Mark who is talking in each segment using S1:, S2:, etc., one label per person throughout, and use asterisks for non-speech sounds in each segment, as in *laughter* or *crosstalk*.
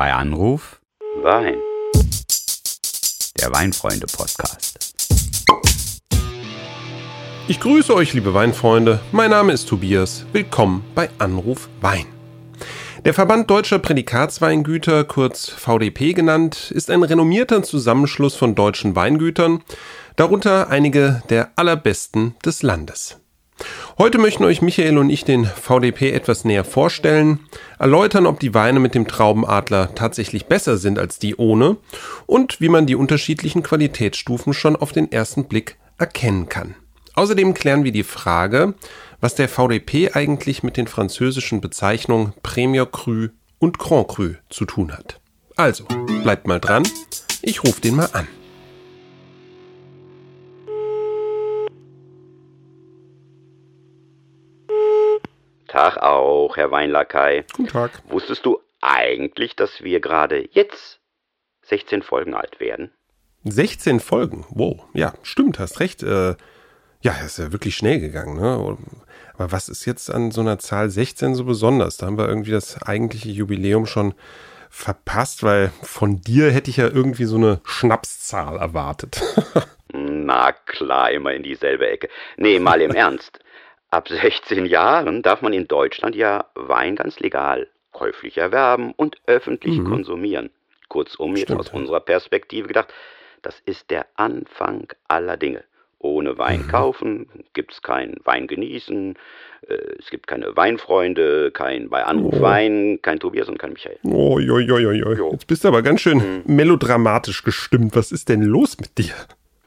S1: Bei Anruf
S2: Wein.
S1: der Weinfreunde-Podcast.
S3: Ich grüße euch, liebe Weinfreunde. Mein Name ist Tobias. Willkommen bei Anruf Wein. Der Verband Deutscher Prädikatsweingüter, kurz VDP genannt, ist ein renommierter Zusammenschluss von deutschen Weingütern, darunter einige der allerbesten des Landes. Heute möchten euch Michael und ich den VDP etwas näher vorstellen, erläutern, ob die Weine mit dem Traubenadler tatsächlich besser sind als die ohne und wie man die unterschiedlichen Qualitätsstufen schon auf den ersten Blick erkennen kann. Außerdem klären wir die Frage, was der VDP eigentlich mit den französischen Bezeichnungen Premier Cru und Grand Cru zu tun hat. Also, bleibt mal dran, ich rufe den mal an.
S2: Tag auch, Herr Weinlakai.
S3: Guten Tag.
S2: Wusstest du eigentlich, dass wir gerade jetzt 16 Folgen alt werden?
S3: 16 Folgen, wow, ja, stimmt, hast recht. Äh, ja, ist ja wirklich schnell gegangen, ne? Aber was ist jetzt an so einer Zahl 16 so besonders? Da haben wir irgendwie das eigentliche Jubiläum schon verpasst, weil von dir hätte ich ja irgendwie so eine Schnapszahl erwartet. *laughs*
S2: Na klar, immer in dieselbe Ecke. Nee, mal im *laughs* Ernst. Ab 16 Jahren darf man in Deutschland ja Wein ganz legal käuflich erwerben und öffentlich konsumieren. Kurzum, jetzt
S3: Stimmt,
S2: aus unserer Perspektive gedacht, das ist der Anfang aller Dinge. Ohne Wein kaufen gibt's kein Wein genießen, äh, es gibt keine Weinfreunde, kein bei Anruf
S3: Oh.
S2: Wein, kein Tobias und kein Michael.
S3: Oh, joi, joi, joi.
S2: Jo.
S3: Jetzt bist du aber ganz schön melodramatisch gestimmt. Was ist denn los mit dir?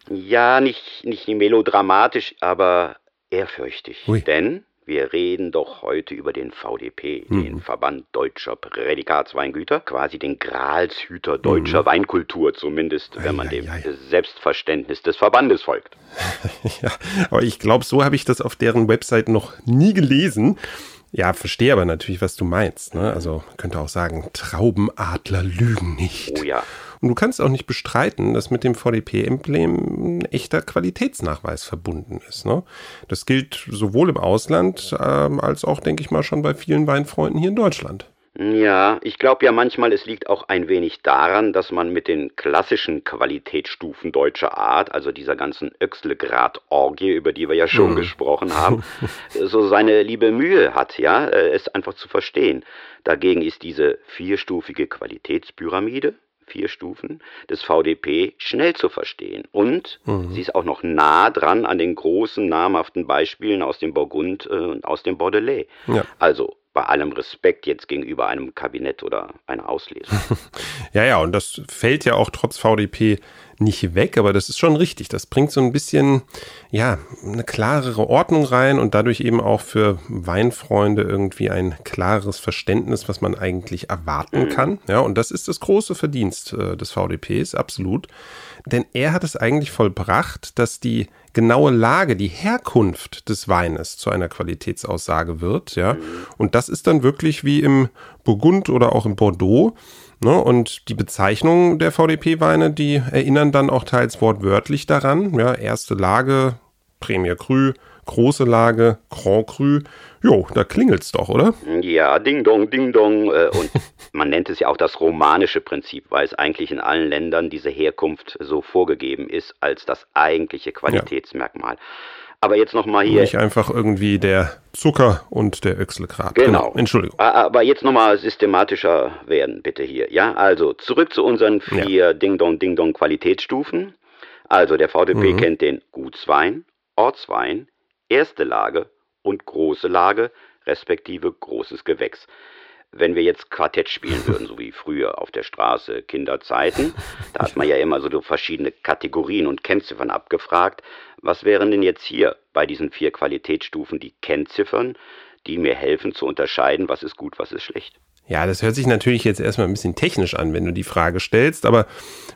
S2: Ja, nicht, nicht melodramatisch, aber ehrfürchtig.
S3: Ui.
S2: Denn wir reden doch heute über den VDP,
S3: Mhm.
S2: den Verband Deutscher Prädikatsweingüter, quasi den Gralshüter deutscher Weinkultur, zumindest wenn man dem
S3: Mhm.
S2: Selbstverständnis des Verbandes folgt. *laughs*
S3: Ja, aber ich glaube, so habe ich das auf deren Website noch nie gelesen. Ja, verstehe aber natürlich, was du meinst. Ne? Also könnte auch sagen, Traubenadler lügen nicht.
S2: Oh ja.
S3: Und du kannst auch nicht bestreiten, dass mit dem VDP-Emblem ein echter Qualitätsnachweis verbunden ist. Ne? Das gilt sowohl im Ausland ähm, als auch, denke ich mal, schon bei vielen Weinfreunden hier in Deutschland.
S2: Ja, ich glaube ja manchmal, es liegt auch ein wenig daran, dass man mit den klassischen Qualitätsstufen deutscher Art, also dieser ganzen Öxlegrad-Orgie, über die wir ja schon gesprochen haben, *laughs* so seine liebe Mühe hat, ja, äh, es einfach zu verstehen. Dagegen ist diese vierstufige Qualitätspyramide, vier Stufen, des VDP schnell zu verstehen. Und sie ist auch noch nah dran an den großen, namhaften Beispielen aus dem Burgund äh, und aus dem Bordelais.
S3: Ja.
S2: Also bei allem Respekt jetzt gegenüber einem Kabinett oder einer Auslesung. *laughs*
S3: Ja, ja, und das fällt ja auch trotz VDP nicht weg, aber das ist schon richtig. Das bringt so ein bisschen, ja, eine klarere Ordnung rein und dadurch eben auch für Weinfreunde irgendwie ein klareres Verständnis, was man eigentlich erwarten kann. Ja, und das ist das große Verdienst äh, des VDPs, absolut. Denn er hat es eigentlich vollbracht, dass die genaue Lage, die Herkunft des Weines zu einer Qualitätsaussage wird, ja. Und das ist dann wirklich wie im Burgund oder auch im Bordeaux. Ne? Und die Bezeichnungen der VDP-Weine, die erinnern dann auch teils wortwörtlich daran. Ja, erste Lage, Premier Cru, große Lage, Grand Cru. Jo, da klingelt's doch, oder?
S2: ja, Ding Dong, Ding Dong. Äh, und *laughs* man nennt es ja auch das romanische Prinzip, weil es eigentlich in allen Ländern diese Herkunft so vorgegeben ist als das eigentliche Qualitätsmerkmal. Aber jetzt nochmal hier.
S3: Nicht einfach irgendwie der Zucker und der Öxlegrad.
S2: Genau.
S3: Entschuldigung.
S2: A- Aber jetzt nochmal systematischer werden, bitte hier. Ja, also zurück zu unseren vier Ding-Dong-Ding-Dong Qualitätsstufen. Also der VDP kennt den Gutswein, Ortswein, erste Lage und große Lage, respektive großes Gewächs. Wenn wir jetzt Quartett spielen *laughs* würden, so wie früher auf der Straße Kinderzeiten, da hat man ja immer so verschiedene Kategorien und Kennziffern abgefragt. Was wären denn jetzt hier bei diesen vier Qualitätsstufen die Kennziffern, die mir helfen zu unterscheiden, was ist gut, was ist schlecht?
S3: Ja, das hört sich natürlich jetzt erstmal ein bisschen technisch an, wenn du die Frage stellst, aber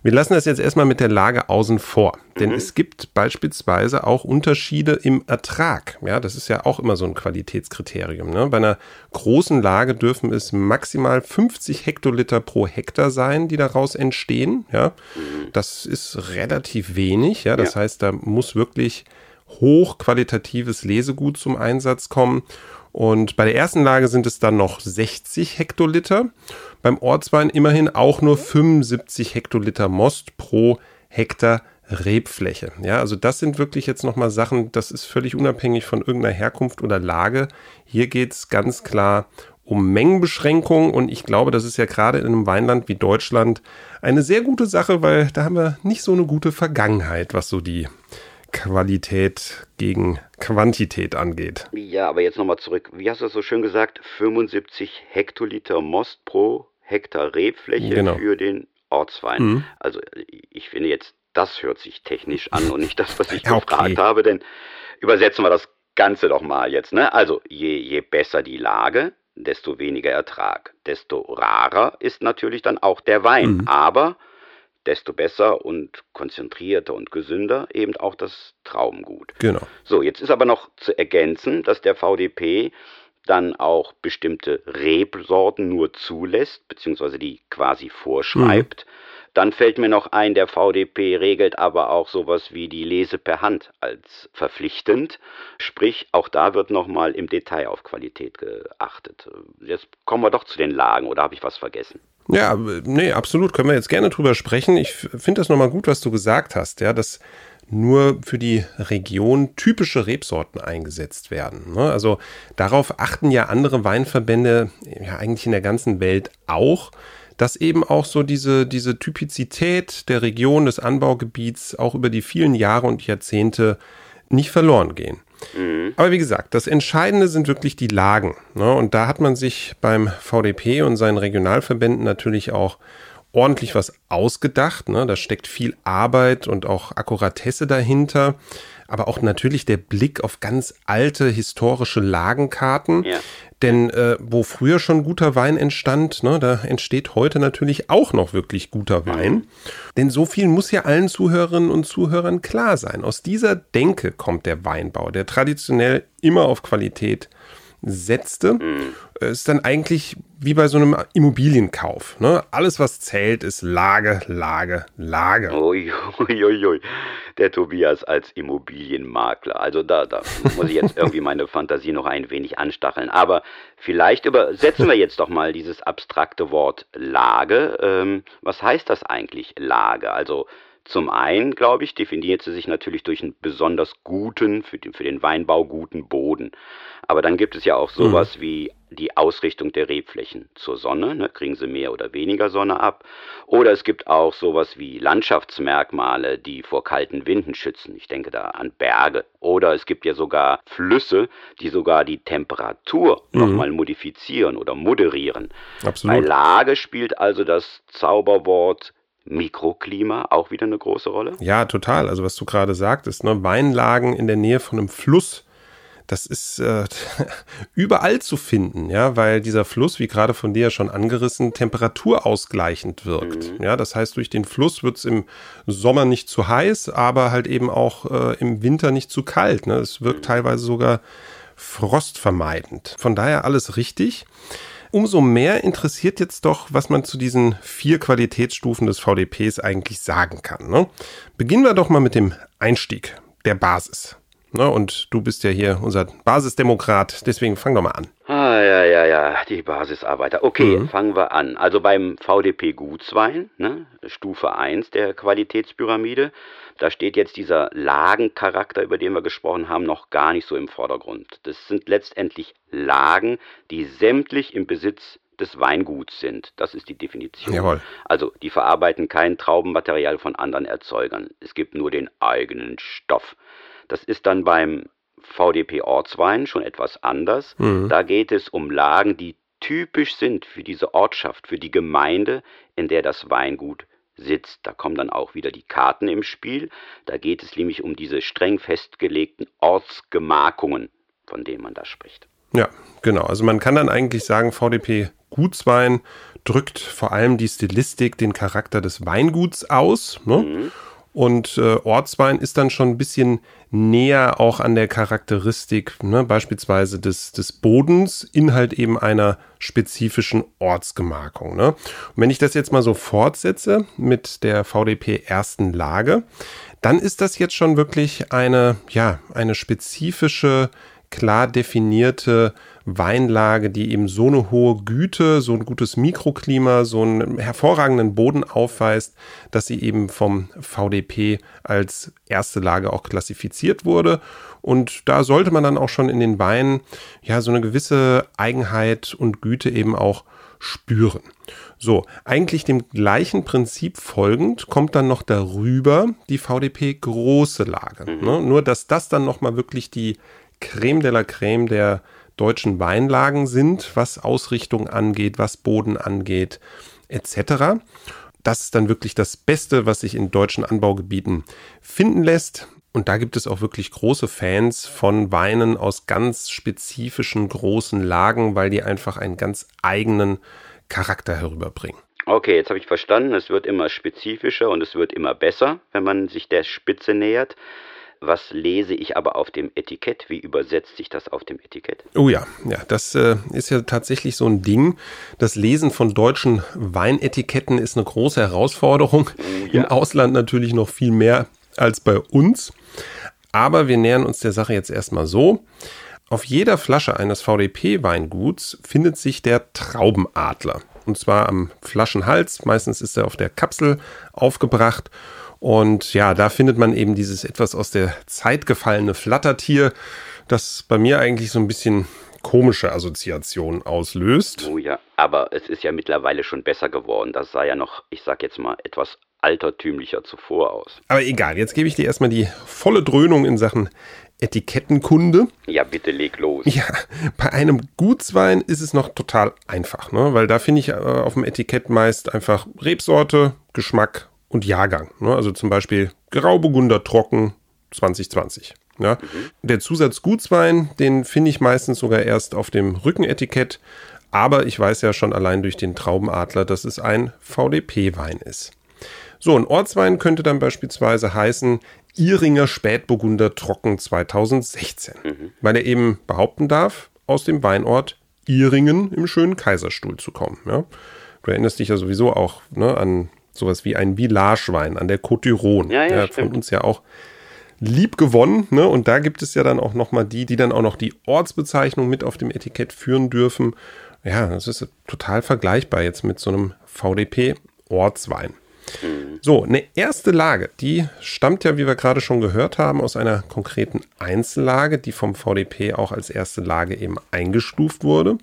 S3: wir lassen das jetzt erstmal mit der Lage außen vor. Denn es gibt beispielsweise auch Unterschiede im Ertrag. Ja, das ist ja auch immer so ein Qualitätskriterium. Ne? Bei einer großen Lage dürfen es maximal 50 Hektoliter pro Hektar sein, die daraus entstehen. Ja, das ist relativ wenig. Ja, das
S2: Ja.
S3: heißt, da muss wirklich hochqualitatives Lesegut zum Einsatz kommen. Und bei der ersten Lage sind es dann noch 60 Hektoliter. Beim Ortswein immerhin auch nur 75 Hektoliter Most pro Hektar Rebfläche. Ja, also das sind wirklich jetzt nochmal Sachen, das ist völlig unabhängig von irgendeiner Herkunft oder Lage. Hier geht es ganz klar um Mengenbeschränkungen und ich glaube, das ist ja gerade in einem Weinland wie Deutschland eine sehr gute Sache, weil da haben wir nicht so eine gute Vergangenheit, was so die Qualität gegen Quantität angeht.
S2: Ja, aber jetzt nochmal zurück. Wie hast du das so schön gesagt? 75 Hektoliter Most pro Hektar Rebfläche genau. für den Ortswein. Mhm. Also ich finde jetzt, das hört sich technisch an und nicht das, was ich *laughs* ja, gefragt okay. habe, denn übersetzen wir das Ganze doch mal jetzt. Ne? Also je, je besser die Lage, desto weniger Ertrag. Desto rarer ist natürlich dann auch der Wein. Mhm. Aber desto besser und konzentrierter und gesünder eben auch das Traubengut.
S3: Genau.
S2: So, jetzt ist aber noch zu ergänzen, dass der VDP dann auch bestimmte Rebsorten nur zulässt, beziehungsweise die quasi vorschreibt. Mhm. Dann fällt mir noch ein, der VDP regelt aber auch sowas wie die Lese per Hand als verpflichtend. Sprich, auch da wird nochmal im Detail auf Qualität geachtet. Jetzt kommen wir doch zu den Lagen, oder habe ich was vergessen?
S3: Ja, nee, absolut. Können wir jetzt gerne drüber sprechen. Ich finde das nochmal gut, was du gesagt hast, ja, dass nur für die Region typische Rebsorten eingesetzt werden. Ne? Also darauf achten ja andere Weinverbände ja eigentlich in der ganzen Welt auch, dass eben auch so diese, diese Typizität der Region, des Anbaugebiets auch über die vielen Jahre und Jahrzehnte nicht verloren gehen. Mhm. Aber wie gesagt, das Entscheidende sind wirklich die Lagen. Ne? Und da hat man sich beim VDP und seinen Regionalverbänden natürlich auch ordentlich was ausgedacht. Ne? Da steckt viel Arbeit und auch Akkuratesse dahinter. Aber auch natürlich der Blick auf ganz alte historische Lagenkarten. Ja. Denn äh, wo früher schon guter Wein entstand, ne, da entsteht heute natürlich auch noch wirklich guter Wein. Denn so viel muss ja allen Zuhörerinnen und Zuhörern klar sein. Aus dieser Denke kommt der Weinbau, der traditionell immer auf Qualität setzte, mhm. ist dann eigentlich wie bei so einem Immobilienkauf. Ne? Alles, was zählt, ist Lage, Lage, Lage.
S2: Uiuiui, der Tobias als Immobilienmakler. Also da, da muss ich jetzt *laughs* irgendwie meine Fantasie noch ein wenig anstacheln. Aber vielleicht übersetzen wir jetzt doch mal dieses abstrakte Wort Lage. Ähm, was heißt das eigentlich, Lage? Also zum einen, glaube ich, definiert sie sich natürlich durch einen besonders guten, für den, für den Weinbau guten Boden. Aber dann gibt es ja auch sowas mhm. wie die Ausrichtung der Rebflächen zur Sonne, ne, kriegen sie mehr oder weniger Sonne ab. Oder es gibt auch sowas wie Landschaftsmerkmale, die vor kalten Winden schützen. Ich denke da an Berge. Oder es gibt ja sogar Flüsse, die sogar die Temperatur mhm. nochmal modifizieren oder moderieren. Absolut. Bei Lage spielt also das Zauberwort Mikroklima auch wieder eine große Rolle?
S3: Ja, total. Also was du gerade sagtest, ne? Weinlagen in der Nähe von einem Fluss, das ist äh, *laughs* überall zu finden, ja, weil dieser Fluss, wie gerade von dir schon angerissen, temperaturausgleichend wirkt. Mhm. Ja, das heißt, durch den Fluss wird es im Sommer nicht zu heiß, aber halt eben auch äh, im Winter nicht zu kalt. Ne? Es wirkt mhm. teilweise sogar frostvermeidend. Von daher alles richtig. Umso mehr interessiert jetzt doch, was man zu diesen vier Qualitätsstufen des VDPs eigentlich sagen kann. Ne? Beginnen wir doch mal mit dem Einstieg, der Basis. Ne? Und du bist ja hier unser Basisdemokrat, deswegen fang doch mal an.
S2: Ah, ja, ja, ja, die Basisarbeiter. Okay, mhm. fangen wir an. Also beim VDP Gutswein, ne, Stufe 1 der Qualitätspyramide, da steht jetzt dieser Lagencharakter, über den wir gesprochen haben, noch gar nicht so im Vordergrund. Das sind letztendlich Lagen, die sämtlich im Besitz des Weinguts sind. Das ist die Definition. Jawohl. Also die verarbeiten kein Traubenmaterial von anderen Erzeugern. Es gibt nur den eigenen Stoff. Das ist dann beim VDP Ortswein schon etwas anders. Mhm. Da geht es um Lagen, die typisch sind für diese Ortschaft, für die Gemeinde, in der das Weingut sitzt. Da kommen dann auch wieder die Karten im Spiel. Da geht es nämlich um diese streng festgelegten Ortsgemarkungen, von denen man da spricht.
S3: Ja, genau. Also man kann dann eigentlich sagen, VDP Gutswein drückt vor allem die Stilistik, den Charakter des Weinguts aus. Ne? Mhm. Und äh, Ortswein ist dann schon ein bisschen näher auch an der Charakteristik, ne, beispielsweise des, des Bodens, Inhalt eben einer spezifischen Ortsgemarkung. Ne? Und wenn ich das jetzt mal so fortsetze mit der VDP ersten Lage, dann ist das jetzt schon wirklich eine, ja, eine spezifische klar definierte Weinlage, die eben so eine hohe Güte, so ein gutes Mikroklima, so einen hervorragenden Boden aufweist, dass sie eben vom VDP als erste Lage auch klassifiziert wurde. Und da sollte man dann auch schon in den Weinen ja so eine gewisse Eigenheit und Güte eben auch spüren. So, eigentlich dem gleichen Prinzip folgend kommt dann noch darüber die VDP große Lage. Mhm. Ne? Nur, dass das dann nochmal wirklich die Creme de la Creme der deutschen Weinlagen sind, was Ausrichtung angeht, was Boden angeht, etc. Das ist dann wirklich das Beste, was sich in deutschen Anbaugebieten finden lässt. Und da gibt es auch wirklich große Fans von Weinen aus ganz spezifischen großen Lagen, weil die einfach einen ganz eigenen Charakter herüberbringen.
S2: Okay, jetzt habe ich verstanden, es wird immer spezifischer und es wird immer besser, wenn man sich der Spitze nähert. Was lese ich aber auf dem Etikett? Wie übersetzt sich das auf dem Etikett?
S3: Oh ja, ja, das äh, ist ja tatsächlich so ein Ding. Das Lesen von deutschen Weinetiketten ist eine große Herausforderung. Oh, ja. Im Ausland natürlich noch viel mehr als bei uns. Aber wir nähern uns der Sache jetzt erstmal so. Auf jeder Flasche eines VDP-Weinguts findet sich der Traubenadler. Und zwar am Flaschenhals. Meistens ist er auf der Kapsel aufgebracht. Und ja, da findet man eben dieses etwas aus der Zeit gefallene Flattertier, das bei mir eigentlich so ein bisschen komische Assoziationen auslöst.
S2: Oh ja, aber es ist ja mittlerweile schon besser geworden. Das sah ja noch, ich sag jetzt mal, etwas altertümlicher zuvor aus.
S3: Aber egal, jetzt gebe ich dir erstmal die volle Dröhnung in Sachen Etikettenkunde.
S2: Ja, bitte leg los.
S3: Ja, bei einem Gutswein ist es noch total einfach, ne? weil da finde ich äh, auf dem Etikett meist einfach Rebsorte, Geschmack und Jahrgang. Ne? Also zum Beispiel Grauburgunder Trocken 2020. Ja? Mhm. Der Zusatz Gutswein, den finde ich meistens sogar erst auf dem Rückenetikett. Aber ich weiß ja schon allein durch den Traubenadler, dass es ein VDP-Wein ist. So, ein Ortswein könnte dann beispielsweise heißen Iringer Spätburgunder Trocken 2016, mhm. weil er eben behaupten darf, aus dem Weinort Iringen im schönen Kaiserstuhl zu kommen. Ja? Du erinnerst dich ja sowieso auch ne, an sowas wie ein Villagewein an der Côte d'Iron. Ja, ja, der von uns ja auch lieb gewonnen. Ne? Und da gibt es ja dann auch nochmal die, die dann auch noch die Ortsbezeichnung mit auf dem Etikett führen dürfen. Ja, das ist total vergleichbar jetzt mit so einem VDP-Ortswein. Mhm. So, eine erste Lage, die stammt ja, wie wir gerade schon gehört haben, aus einer konkreten Einzellage, die vom VDP auch als erste Lage eben eingestuft wurde.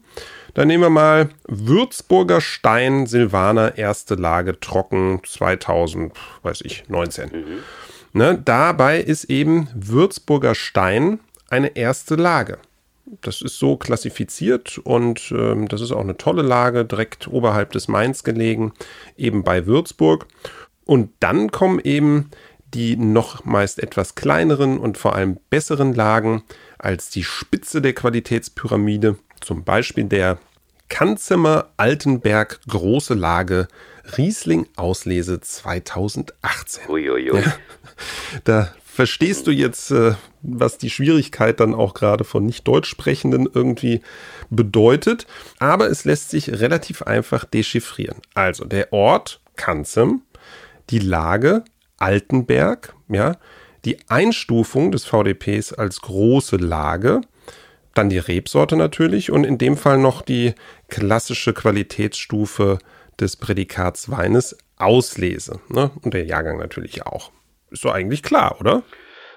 S3: Dann nehmen wir mal Würzburger Stein Silvaner erste Lage trocken 2000, weiß ich, 19. Mhm. Ne, dabei ist eben Würzburger Stein eine erste Lage. Das ist so klassifiziert und ähm, das ist auch eine tolle Lage, direkt oberhalb des Mainz gelegen, eben bei Würzburg. Und dann kommen eben die noch meist etwas kleineren und vor allem besseren Lagen als die Spitze der Qualitätspyramide, zum Beispiel der Kanzimmer Altenberg Große Lage Riesling Auslese 2018. Uiuiui. Ja, da verstehst du jetzt, äh, was die Schwierigkeit dann auch gerade von nicht deutsch sprechenden irgendwie bedeutet, aber es lässt sich relativ einfach dechiffrieren. Also der Ort Kanzem, die Lage Altenberg, ja, die Einstufung des VDPs als große Lage, dann die Rebsorte natürlich und in dem Fall noch die klassische Qualitätsstufe des Prädikats Weines Auslese. Ne? Und der Jahrgang natürlich auch. Ist doch eigentlich klar, oder?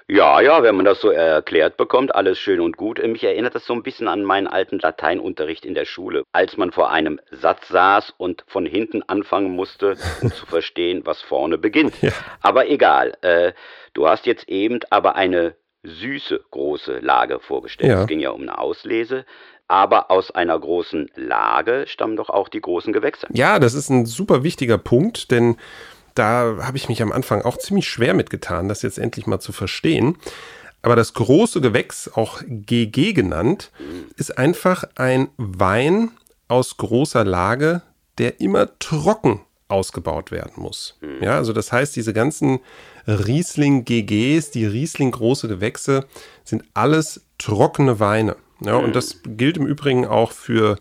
S2: Ja, ja, wenn man das so erklärt bekommt, alles schön und gut. Mich erinnert das so ein bisschen an meinen alten Lateinunterricht in der Schule, als man vor einem Satz saß und von hinten anfangen musste, um zu verstehen, was vorne beginnt. Ja. Aber egal, äh, du hast jetzt eben aber eine süße große Lage vorgestellt. Ja. Es ging ja um eine Auslese. Aber aus einer großen Lage stammen doch auch die großen Gewächse.
S3: Ja, das ist ein super wichtiger Punkt, denn da habe ich mich am Anfang auch ziemlich schwer mitgetan, das jetzt endlich mal zu verstehen. Aber das große Gewächs, auch GG genannt, ist einfach ein Wein aus großer Lage, der immer trocken ausgebaut werden muss. Mhm. Ja, also das heißt, diese ganzen Riesling GGs, die Riesling große Gewächse, sind alles trockene Weine. Ja, und das gilt im Übrigen auch für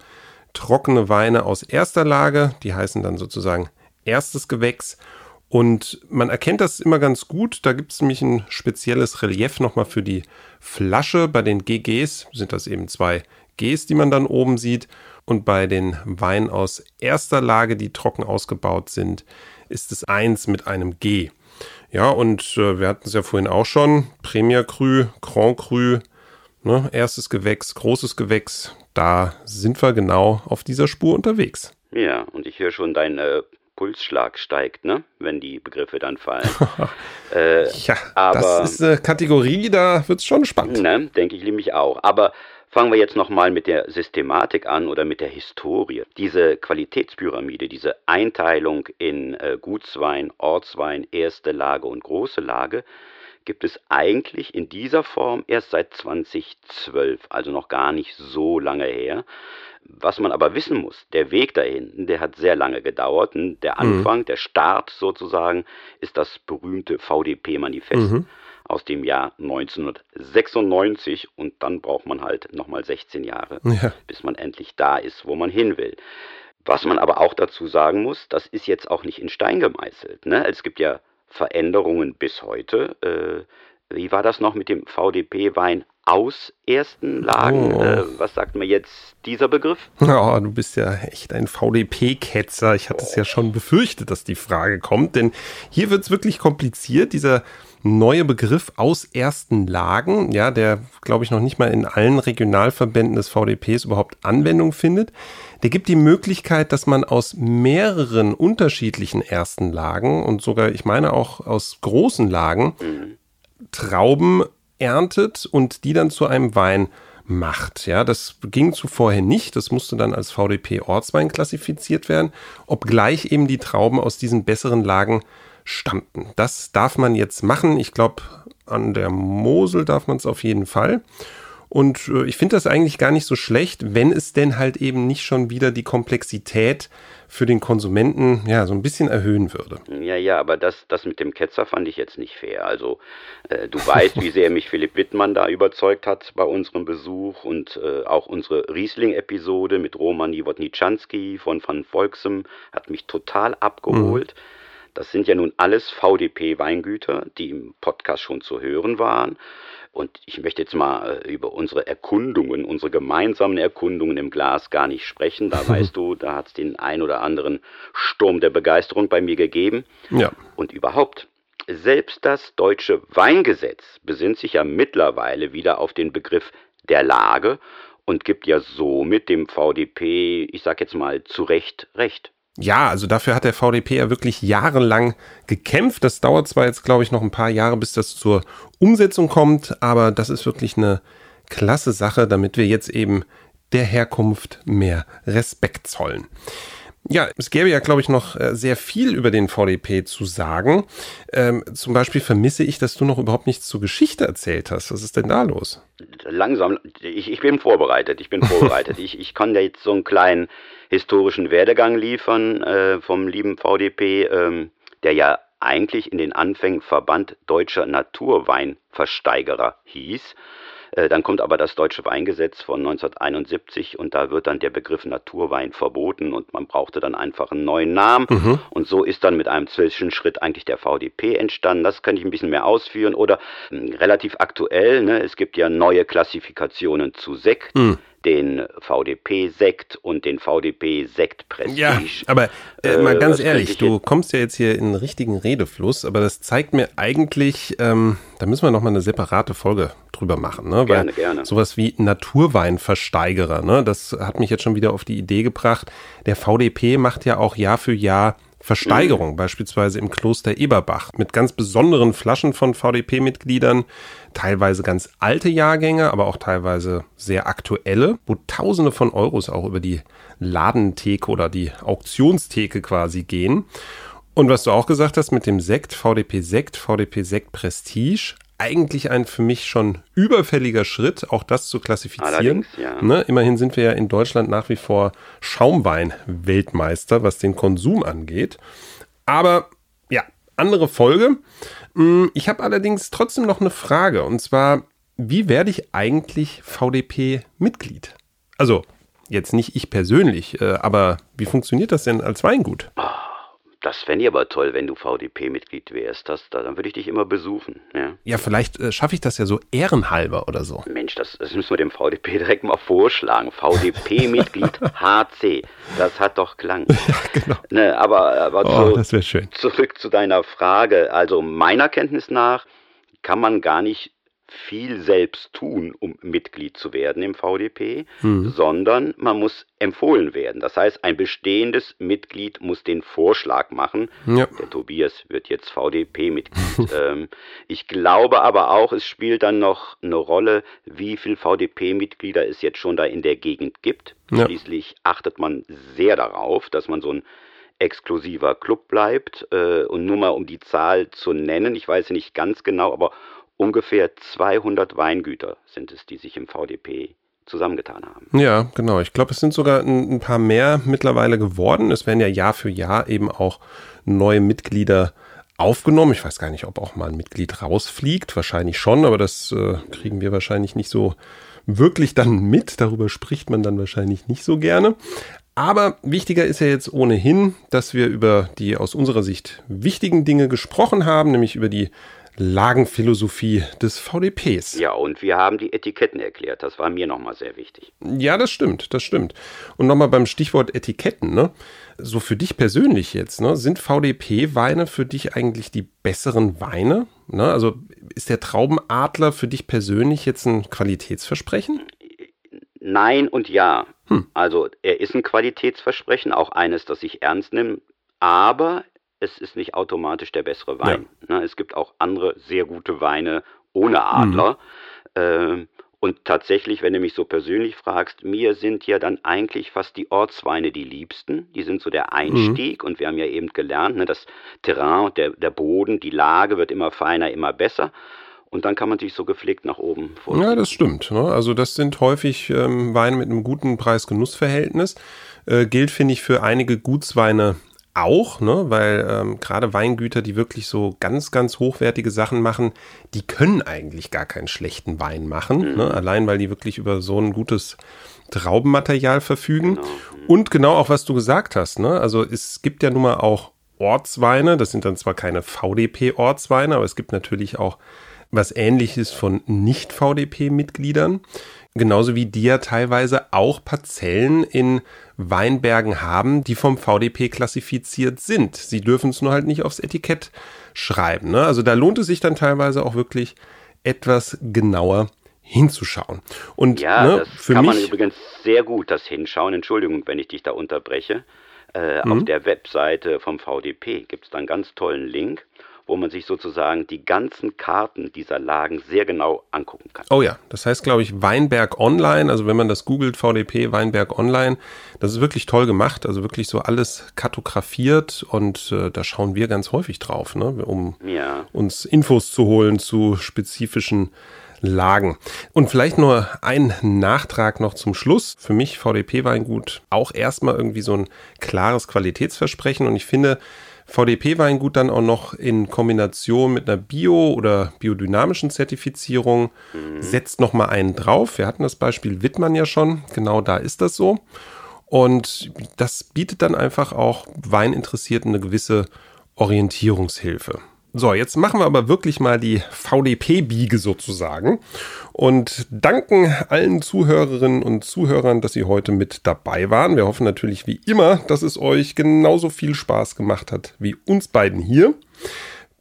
S3: trockene Weine aus erster Lage. Die heißen dann sozusagen erstes Gewächs. Und man erkennt das immer ganz gut. Da gibt es nämlich ein spezielles Relief nochmal für die Flasche. Bei den GGs sind das eben zwei Gs, die man dann oben sieht. Und bei den Weinen aus erster Lage, die trocken ausgebaut sind, ist es eins mit einem G. Ja, und äh, wir hatten es ja vorhin auch schon. Premier Cru, Grand Cru, ne, erstes Gewächs, großes Gewächs. Da sind wir genau auf dieser Spur unterwegs.
S2: Ja, und ich höre schon dein äh, Pulsschlag steigt, ne? wenn die Begriffe dann fallen. *laughs*
S3: äh, ja, aber, das ist eine Kategorie, da wird es schon spannend.
S2: Ne, denke ich nämlich auch. Aber fangen wir jetzt nochmal mit der Systematik an oder mit der Historie. Diese Qualitätspyramide, diese Einteilung in äh, Gutswein, Ortswein, erste Lage und große Lage, gibt es eigentlich in dieser Form erst seit 2012, also noch gar nicht so lange her. Was man aber wissen muss, der Weg dahin, der hat sehr lange gedauert. Der mhm. Anfang, mhm. der Start sozusagen, ist das berühmte VDP-Manifest mhm. aus dem Jahr 1996 und dann braucht man halt nochmal 16 Jahre, ja. bis man endlich da ist, wo man hin will. Was man aber auch dazu sagen muss, das ist jetzt auch nicht in Stein gemeißelt. Ne? Es gibt ja Veränderungen bis heute. Äh, wie war das noch mit dem VDP-Wein aus ersten Lagen. Oh. Äh, was sagt mir jetzt dieser Begriff?
S3: Oh, du bist ja echt ein VDP-Ketzer. Ich hatte es ja schon befürchtet, dass die Frage kommt, denn hier wird es wirklich kompliziert. Dieser neue Begriff aus ersten Lagen, ja, der, glaube ich, noch nicht mal in allen Regionalverbänden des VDPs überhaupt Anwendung findet. Der gibt die Möglichkeit, dass man aus mehreren unterschiedlichen ersten Lagen und sogar, ich meine auch aus großen Lagen. Trauben erntet und die dann zu einem Wein macht. Ja, das ging zuvor nicht. Das musste dann als VDP-Ortswein klassifiziert werden, obgleich eben die Trauben aus diesen besseren Lagen stammten. Das darf man jetzt machen. Ich glaube, an der Mosel darf man es auf jeden Fall. Und äh, ich finde das eigentlich gar nicht so schlecht, wenn es denn halt eben nicht schon wieder die Komplexität für den Konsumenten ja so ein bisschen erhöhen würde.
S2: Ja, ja, aber das, das mit dem Ketzer fand ich jetzt nicht fair. Also äh, du weißt, wie sehr mich Philipp Wittmann da überzeugt hat bei unserem Besuch und äh, auch unsere Riesling-Episode mit Roman Niewodniczanski von Van Volksem hat mich total abgeholt. Mhm. Das sind ja nun alles VDP-Weingüter, die im Podcast schon zu hören waren. Und ich möchte jetzt mal äh, über unsere Erkundungen, unsere gemeinsamen Erkundungen im Glas gar nicht sprechen. Da *laughs* weißt du, da hat es den ein oder anderen Sturm der Begeisterung bei mir gegeben. Ja. Und überhaupt, selbst das deutsche Weingesetz besinnt sich ja mittlerweile wieder auf den Begriff der Lage und gibt ja somit dem VDP, ich sag jetzt mal, zu Recht Recht.
S3: Ja, also dafür hat der VDP ja wirklich jahrelang gekämpft. Das dauert zwar jetzt, glaube ich, noch ein paar Jahre, bis das zur Umsetzung kommt, aber das ist wirklich eine klasse Sache, damit wir jetzt eben der Herkunft mehr Respekt zollen. Ja, es gäbe ja, glaube ich, noch äh, sehr viel über den VDP zu sagen. Ähm, zum Beispiel vermisse ich, dass du noch überhaupt nichts zur Geschichte erzählt hast. Was ist denn da los?
S2: Langsam, ich, ich bin vorbereitet, ich bin vorbereitet. *laughs* ich, ich kann ja jetzt so einen kleinen historischen Werdegang liefern äh, vom lieben VDP, ähm, der ja eigentlich in den Anfängen Verband Deutscher Naturweinversteigerer hieß. Äh, dann kommt aber das deutsche Weingesetz von 1971 und da wird dann der Begriff Naturwein verboten und man brauchte dann einfach einen neuen Namen. Mhm. Und so ist dann mit einem Zwischenschritt eigentlich der VDP entstanden. Das kann ich ein bisschen mehr ausführen. Oder mh, hm, relativ aktuell, ne, es gibt ja neue Klassifikationen zu Sekt. Mhm den VDP-Sekt und den VDP-Sekt-Prestige.
S3: Ja, aber äh, mal äh, ganz ehrlich, du kommst ja jetzt hier in einen richtigen Redefluss, aber das zeigt mir eigentlich, ähm, da müssen wir nochmal eine separate Folge drüber machen. Ne? Gerne, Weil gerne. Sowas wie Naturweinversteigerer, ne? das hat mich jetzt schon wieder auf die Idee gebracht. Der VDP macht ja auch Jahr für Jahr Versteigerung, mhm. beispielsweise im Kloster Eberbach, mit ganz besonderen Flaschen von VDP-Mitgliedern, teilweise ganz alte Jahrgänge, aber auch teilweise sehr aktuelle, wo Tausende von Euros auch über die Ladentheke oder die Auktionstheke quasi gehen. Und was du auch gesagt hast mit dem Sekt, VDP Sekt, VDP Sekt Prestige, eigentlich ein für mich schon überfälliger Schritt, auch das zu klassifizieren. Ja. Ne, immerhin sind wir ja in Deutschland nach wie vor Schaumwein-Weltmeister, was den Konsum angeht. Aber ja, andere Folge. Hm, ich habe allerdings trotzdem noch eine Frage und zwar, wie werde ich eigentlich VDP-Mitglied? Also, jetzt nicht ich persönlich, äh, aber wie funktioniert das denn als Weingut?
S2: Oh Das fände ich aber toll, wenn du VDP-Mitglied wärst. Das, dann würde ich dich immer besuchen. Ja,
S3: ja vielleicht äh, schaffe ich das ja so ehrenhalber oder so.
S2: Mensch, das, das müssen wir dem VDP *laughs* direkt mal vorschlagen. VDP-Mitglied HC. *laughs* Das hat doch Klang. *laughs* Ja, genau. Ne, aber aber
S3: oh, zu, das schön.
S2: zurück zu deiner Frage. Also meiner Kenntnis nach kann man gar nicht viel selbst tun, um Mitglied zu werden im VDP, mhm. sondern man muss empfohlen werden. Das heißt, ein bestehendes Mitglied muss den Vorschlag machen. Ja. Der Tobias wird jetzt VDP-Mitglied. *laughs* ähm, ich glaube aber auch, es spielt dann noch eine Rolle, wie viele VDP-Mitglieder es jetzt schon da in der Gegend gibt. Ja. Schließlich achtet man sehr darauf, dass man so ein exklusiver Club bleibt. Äh, und nur mal um die Zahl zu nennen, ich weiß nicht ganz genau, aber ungefähr 200 Weingüter sind es, die sich im VDP zusammengetan haben.
S3: Ja, genau. Ich glaube, es sind sogar ein, ein, paar mehr mittlerweile geworden. Es werden ja Jahr für Jahr eben auch neue Mitglieder aufgenommen. Ich weiß gar nicht, ob auch mal ein Mitglied rausfliegt. Wahrscheinlich schon, aber das äh, kriegen wir wahrscheinlich nicht so wirklich dann mit. Darüber spricht man dann wahrscheinlich nicht so gerne. Aber wichtiger ist ja jetzt ohnehin, dass wir über die aus unserer Sicht wichtigen Dinge gesprochen haben, nämlich über die Lagenphilosophie des VDPs.
S2: Ja, und wir haben die Etiketten erklärt. Das war mir nochmal sehr wichtig.
S3: Ja, das stimmt, das stimmt. Und nochmal beim Stichwort Etiketten, ne? So für dich persönlich jetzt, ne? Sind VDP-Weine für dich eigentlich die besseren Weine? Ne? Also ist der Traubenadler für dich persönlich jetzt ein Qualitätsversprechen?
S2: Nein und ja. Hm. Also er ist ein Qualitätsversprechen, auch eines, das ich ernst nehme. Aber es ist nicht automatisch der bessere Wein. Ja. Ne, es gibt auch andere sehr gute Weine ohne Adler. Mhm. Ähm, und tatsächlich, wenn du mich so persönlich fragst, mir sind ja dann eigentlich fast die Ortsweine die liebsten. Die sind so der Einstieg mhm. und wir haben ja eben gelernt, ne, das Terrain, der, der Boden, die Lage wird immer feiner, immer besser. Und dann kann man sich so gepflegt nach oben
S3: vorstellen. Ja, das stimmt. Ne? Also das sind häufig ähm, Weine mit einem guten Preis-Genuss-Verhältnis. Äh, gilt, finde ich, für einige Gutsweine auch, ne, weil ähm, gerade Weingüter, die wirklich so ganz, ganz hochwertige Sachen machen, die können eigentlich gar keinen schlechten Wein machen, ne, mhm. ne, allein weil die wirklich über so ein gutes Traubenmaterial verfügen. Genau. Und genau auch, was du gesagt hast, ne, also es gibt ja nun mal auch Ortsweine, das sind dann zwar keine VDP-Ortsweine, aber es gibt natürlich auch was ähnliches von Nicht-VDP-Mitgliedern. Genauso wie die ja teilweise auch Parzellen in Weinbergen haben, die vom VDP klassifiziert sind. Sie dürfen es nur halt nicht aufs Etikett schreiben. Ne? Also da lohnt es sich dann teilweise auch wirklich etwas genauer hinzuschauen. Und
S2: ja, ne, das für kann mich, man übrigens sehr gut das hinschauen. Entschuldigung, wenn ich dich da unterbreche. Äh, mhm. Auf der Webseite vom VDP gibt es da einen ganz tollen Link wo man sich sozusagen die ganzen Karten dieser Lagen sehr genau angucken kann.
S3: Oh ja, das heißt, glaube ich, Weinberg Online. Also wenn man das googelt, VDP Weinberg Online, das ist wirklich toll gemacht. Also wirklich so alles kartografiert und äh, da schauen wir ganz häufig drauf, ne, um ja. uns Infos zu holen zu spezifischen Lagen. Und vielleicht nur ein Nachtrag noch zum Schluss. Für mich VDP-Weingut auch erstmal irgendwie so ein klares Qualitätsversprechen und ich finde, VDP-Weingut dann auch noch in Kombination mit einer Bio- oder biodynamischen Zertifizierung mhm. setzt nochmal einen drauf. Wir hatten das Beispiel Wittmann ja schon. Genau da ist das so. Und das bietet dann einfach auch Weininteressierten eine gewisse Orientierungshilfe. So, jetzt machen wir aber wirklich mal die VDP-Biege sozusagen und danken allen Zuhörerinnen und Zuhörern, dass sie heute mit dabei waren. Wir hoffen natürlich wie immer, dass es euch genauso viel Spaß gemacht hat wie uns beiden hier.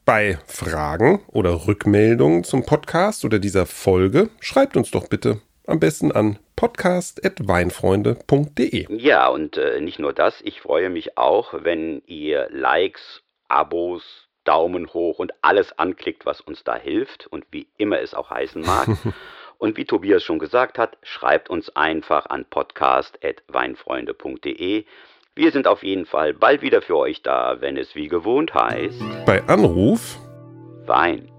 S3: Bei Fragen oder Rückmeldungen zum Podcast oder dieser Folge schreibt uns doch bitte am besten an podcast.weinfreunde.de.
S2: Ja, und äh, nicht nur das, ich freue mich auch, wenn ihr Likes, Abos, Daumen hoch und alles anklickt, was uns da hilft und wie immer es auch heißen mag. *laughs* und wie Tobias schon gesagt hat, schreibt uns einfach an podcast.weinfreunde.de. Wir sind auf jeden Fall bald wieder für euch da, wenn es wie gewohnt heißt.
S3: Bei Anruf
S2: Wein.